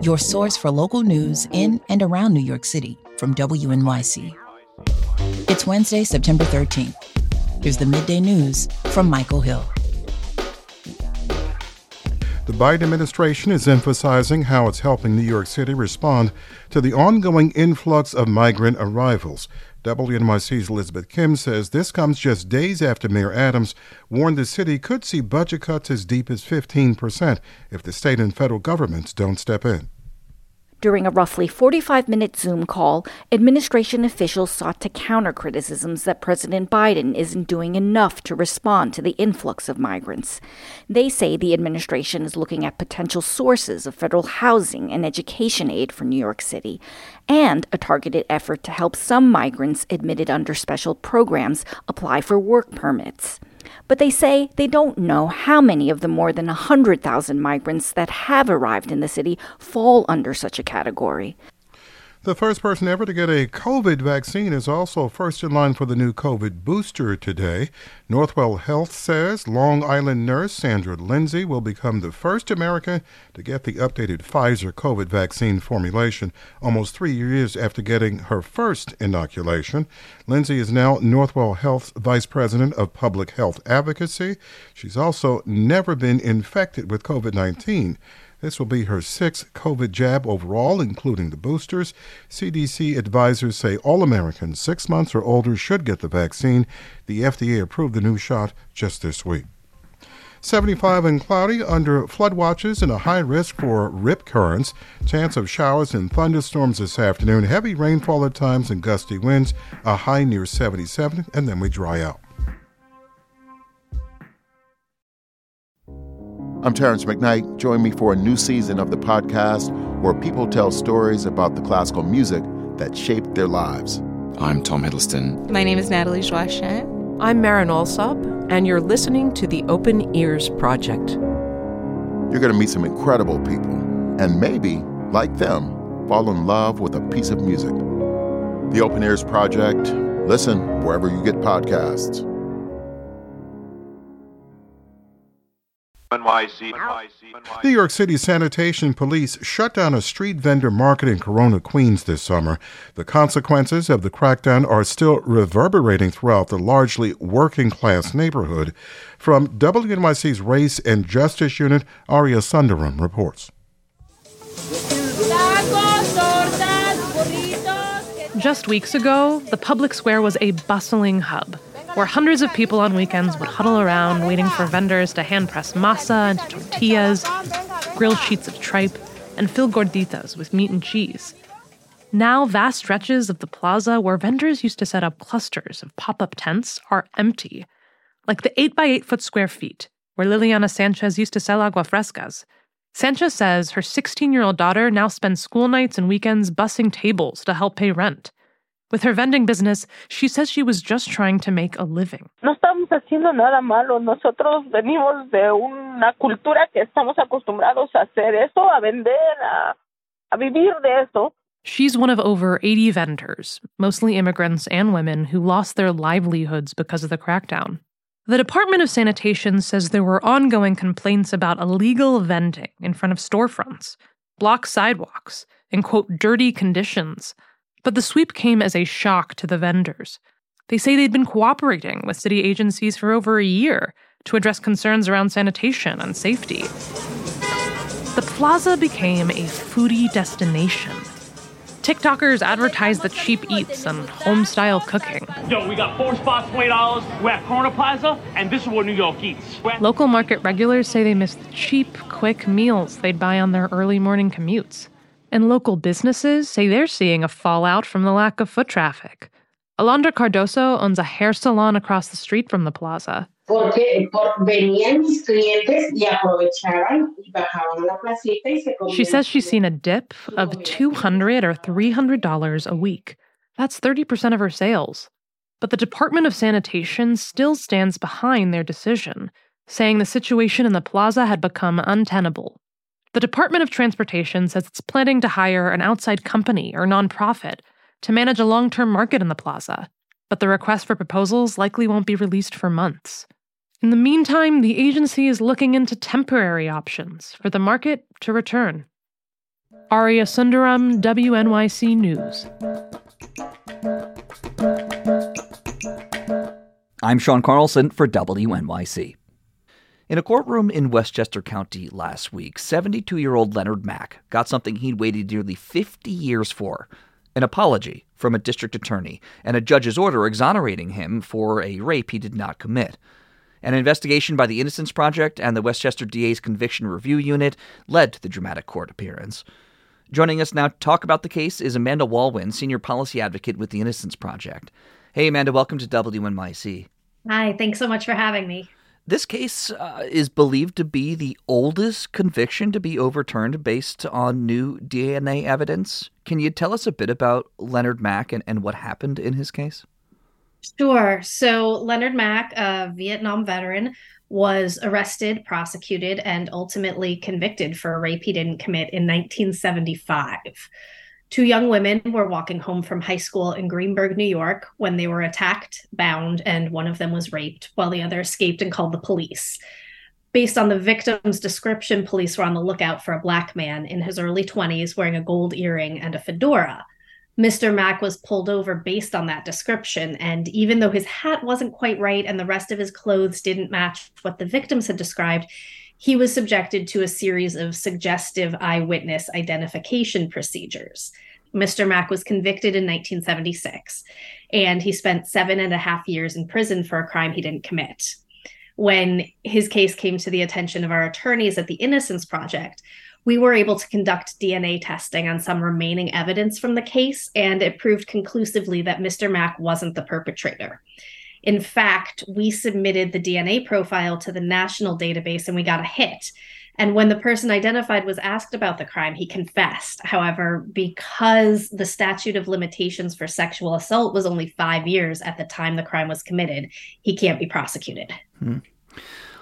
your source for local news in and around New York City from WNYC. It's Wednesday, September 13th. Here's the midday news from Michael Hill. The Biden administration is emphasizing how it's helping New York City respond to the ongoing influx of migrant arrivals. WNYC's Elizabeth Kim says this comes just days after Mayor Adams warned the city could see budget cuts as deep as 15% if the state and federal governments don't step in. During a roughly 45 minute Zoom call, administration officials sought to counter criticisms that President Biden isn't doing enough to respond to the influx of migrants. They say the administration is looking at potential sources of federal housing and education aid for New York City, and a targeted effort to help some migrants admitted under special programs apply for work permits but they say they don't know how many of the more than 100,000 migrants that have arrived in the city fall under such a category. The first person ever to get a COVID vaccine is also first in line for the new COVID booster today. Northwell Health says Long Island nurse Sandra Lindsay will become the first American to get the updated Pfizer COVID vaccine formulation almost three years after getting her first inoculation. Lindsay is now Northwell Health's Vice President of Public Health Advocacy. She's also never been infected with COVID 19. This will be her sixth COVID jab overall, including the boosters. CDC advisors say all Americans six months or older should get the vaccine. The FDA approved the new shot just this week. 75 and cloudy under flood watches and a high risk for rip currents. Chance of showers and thunderstorms this afternoon. Heavy rainfall at times and gusty winds. A high near 77, and then we dry out. I'm Terrance McKnight. Join me for a new season of the podcast where people tell stories about the classical music that shaped their lives. I'm Tom Hiddleston. My name is Nathalie Joachim. I'm Marin Alsop, and you're listening to the Open Ears Project. You're going to meet some incredible people, and maybe, like them, fall in love with a piece of music. The Open Ears Project. Listen wherever you get podcasts. NYC. New York City sanitation police shut down a street vendor market in Corona, Queens this summer. The consequences of the crackdown are still reverberating throughout the largely working class neighborhood. From WNYC's Race and Justice Unit, Arya Sundaram reports. Just weeks ago, the public square was a bustling hub where hundreds of people on weekends would huddle around waiting for vendors to hand press masa into tortillas, grill sheets of tripe, and fill gorditas with meat and cheese. Now, vast stretches of the plaza where vendors used to set up clusters of pop up tents are empty, like the 8 by 8 foot square feet where Liliana Sanchez used to sell agua frescas. Sanchez says her 16 year old daughter now spends school nights and weekends bussing tables to help pay rent. With her vending business, she says she was just trying to make a living. No estamos haciendo nada malo. Nosotros venimos de una cultura que estamos acostumbrados a hacer eso, a vender, a, a vivir de eso. She's one of over 80 vendors, mostly immigrants and women, who lost their livelihoods because of the crackdown. The Department of Sanitation says there were ongoing complaints about illegal vending in front of storefronts, blocked sidewalks, and quote, dirty conditions. But the sweep came as a shock to the vendors. They say they'd been cooperating with city agencies for over a year to address concerns around sanitation and safety. The plaza became a foodie destination. TikTokers advertise the cheap eats and home style cooking. Yo, we got four spots, $20. We're at Corona Plaza, and this is what New York eats. Local market regulars say they miss the cheap, quick meals they'd buy on their early morning commutes. And local businesses say they're seeing a fallout from the lack of foot traffic. Alondra Cardoso owns a hair salon across the street from the plaza. She says she's seen a dip of 200 or $300 a week. That's 30% of her sales. But the Department of Sanitation still stands behind their decision, saying the situation in the plaza had become untenable. The Department of Transportation says it's planning to hire an outside company or nonprofit to manage a long term market in the plaza, but the request for proposals likely won't be released for months. In the meantime, the agency is looking into temporary options for the market to return. Arya Sundaram, WNYC News. I'm Sean Carlson for WNYC. In a courtroom in Westchester County last week, 72 year old Leonard Mack got something he'd waited nearly 50 years for an apology from a district attorney and a judge's order exonerating him for a rape he did not commit. An investigation by the Innocence Project and the Westchester DA's Conviction Review Unit led to the dramatic court appearance. Joining us now to talk about the case is Amanda Wallwin, Senior Policy Advocate with the Innocence Project. Hey, Amanda, welcome to WNYC. Hi, thanks so much for having me. This case uh, is believed to be the oldest conviction to be overturned based on new DNA evidence. Can you tell us a bit about Leonard Mack and, and what happened in his case? Sure. So, Leonard Mack, a Vietnam veteran, was arrested, prosecuted, and ultimately convicted for a rape he didn't commit in 1975. Two young women were walking home from high school in Greenburgh, New York, when they were attacked, bound, and one of them was raped, while the other escaped and called the police. Based on the victim's description, police were on the lookout for a black man in his early 20s wearing a gold earring and a fedora. Mr. Mack was pulled over based on that description. And even though his hat wasn't quite right and the rest of his clothes didn't match what the victims had described, he was subjected to a series of suggestive eyewitness identification procedures. Mr. Mack was convicted in 1976, and he spent seven and a half years in prison for a crime he didn't commit. When his case came to the attention of our attorneys at the Innocence Project, we were able to conduct DNA testing on some remaining evidence from the case, and it proved conclusively that Mr. Mack wasn't the perpetrator. In fact, we submitted the DNA profile to the national database and we got a hit. And when the person identified was asked about the crime, he confessed. However, because the statute of limitations for sexual assault was only five years at the time the crime was committed, he can't be prosecuted. Hmm.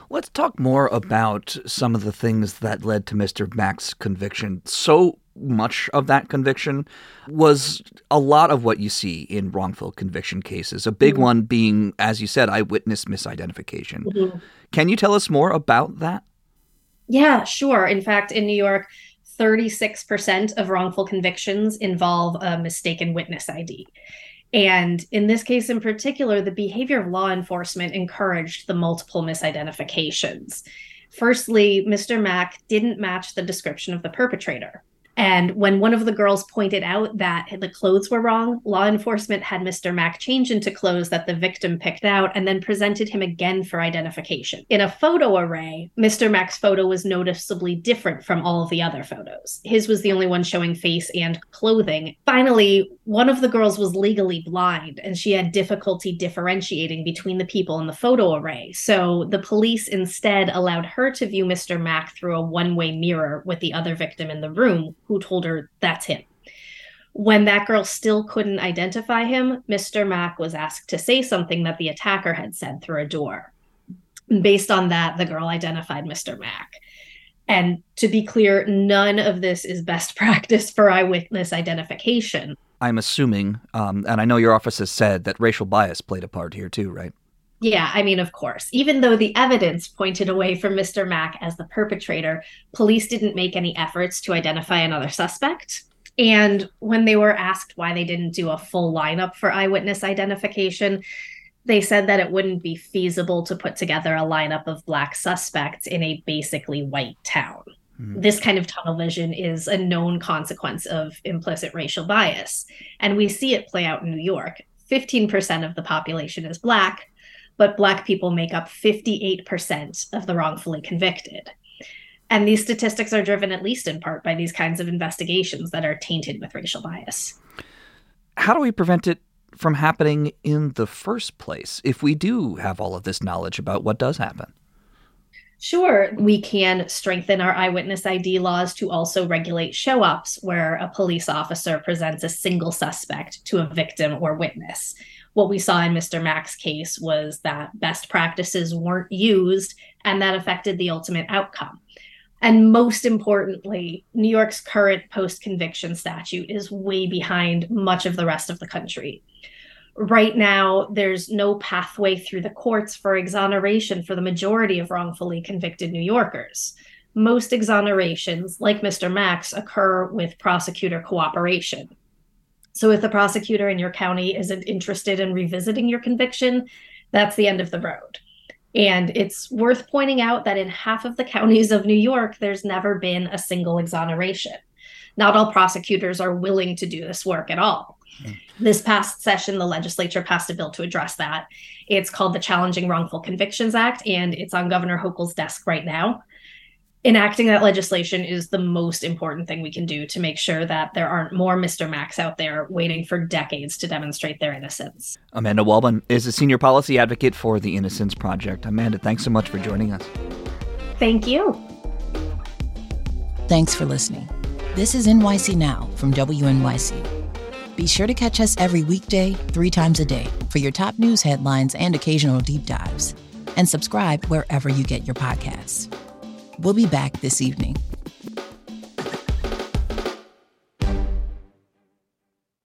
Let's talk more about some of the things that led to Mr. Mack's conviction. So much of that conviction was a lot of what you see in wrongful conviction cases. A big mm-hmm. one being, as you said, eyewitness misidentification. Mm-hmm. Can you tell us more about that? Yeah, sure. In fact, in New York, 36% of wrongful convictions involve a mistaken witness ID. And in this case in particular, the behavior of law enforcement encouraged the multiple misidentifications. Firstly, Mr. Mack didn't match the description of the perpetrator. And when one of the girls pointed out that the clothes were wrong, law enforcement had Mr. Mack change into clothes that the victim picked out and then presented him again for identification. In a photo array, Mr. Mack's photo was noticeably different from all of the other photos. His was the only one showing face and clothing. Finally, one of the girls was legally blind and she had difficulty differentiating between the people in the photo array. So the police instead allowed her to view Mr. Mack through a one way mirror with the other victim in the room who told her that's him. When that girl still couldn't identify him, Mr. Mack was asked to say something that the attacker had said through a door. Based on that, the girl identified Mr. Mack. And to be clear, none of this is best practice for eyewitness identification. I'm assuming, um, and I know your office has said that racial bias played a part here too, right? Yeah, I mean, of course. Even though the evidence pointed away from Mr. Mack as the perpetrator, police didn't make any efforts to identify another suspect. And when they were asked why they didn't do a full lineup for eyewitness identification, they said that it wouldn't be feasible to put together a lineup of black suspects in a basically white town. Mm. This kind of tunnel vision is a known consequence of implicit racial bias. And we see it play out in New York. 15% of the population is Black, but Black people make up 58% of the wrongfully convicted. And these statistics are driven, at least in part, by these kinds of investigations that are tainted with racial bias. How do we prevent it from happening in the first place if we do have all of this knowledge about what does happen? Sure, we can strengthen our eyewitness ID laws to also regulate show ups where a police officer presents a single suspect to a victim or witness. What we saw in Mr. Mack's case was that best practices weren't used, and that affected the ultimate outcome. And most importantly, New York's current post conviction statute is way behind much of the rest of the country. Right now, there's no pathway through the courts for exoneration for the majority of wrongfully convicted New Yorkers. Most exonerations, like Mr. Mack's, occur with prosecutor cooperation. So, if the prosecutor in your county isn't interested in revisiting your conviction, that's the end of the road. And it's worth pointing out that in half of the counties of New York, there's never been a single exoneration. Not all prosecutors are willing to do this work at all. Mm. This past session, the legislature passed a bill to address that. It's called the Challenging Wrongful Convictions Act, and it's on Governor Hochul's desk right now enacting that legislation is the most important thing we can do to make sure that there aren't more Mr. Max out there waiting for decades to demonstrate their innocence. Amanda Wallwin is a senior policy advocate for the Innocence Project. Amanda, thanks so much for joining us. Thank you. Thanks for listening. This is NYC Now from WNYC. Be sure to catch us every weekday, three times a day, for your top news headlines and occasional deep dives. And subscribe wherever you get your podcasts. We'll be back this evening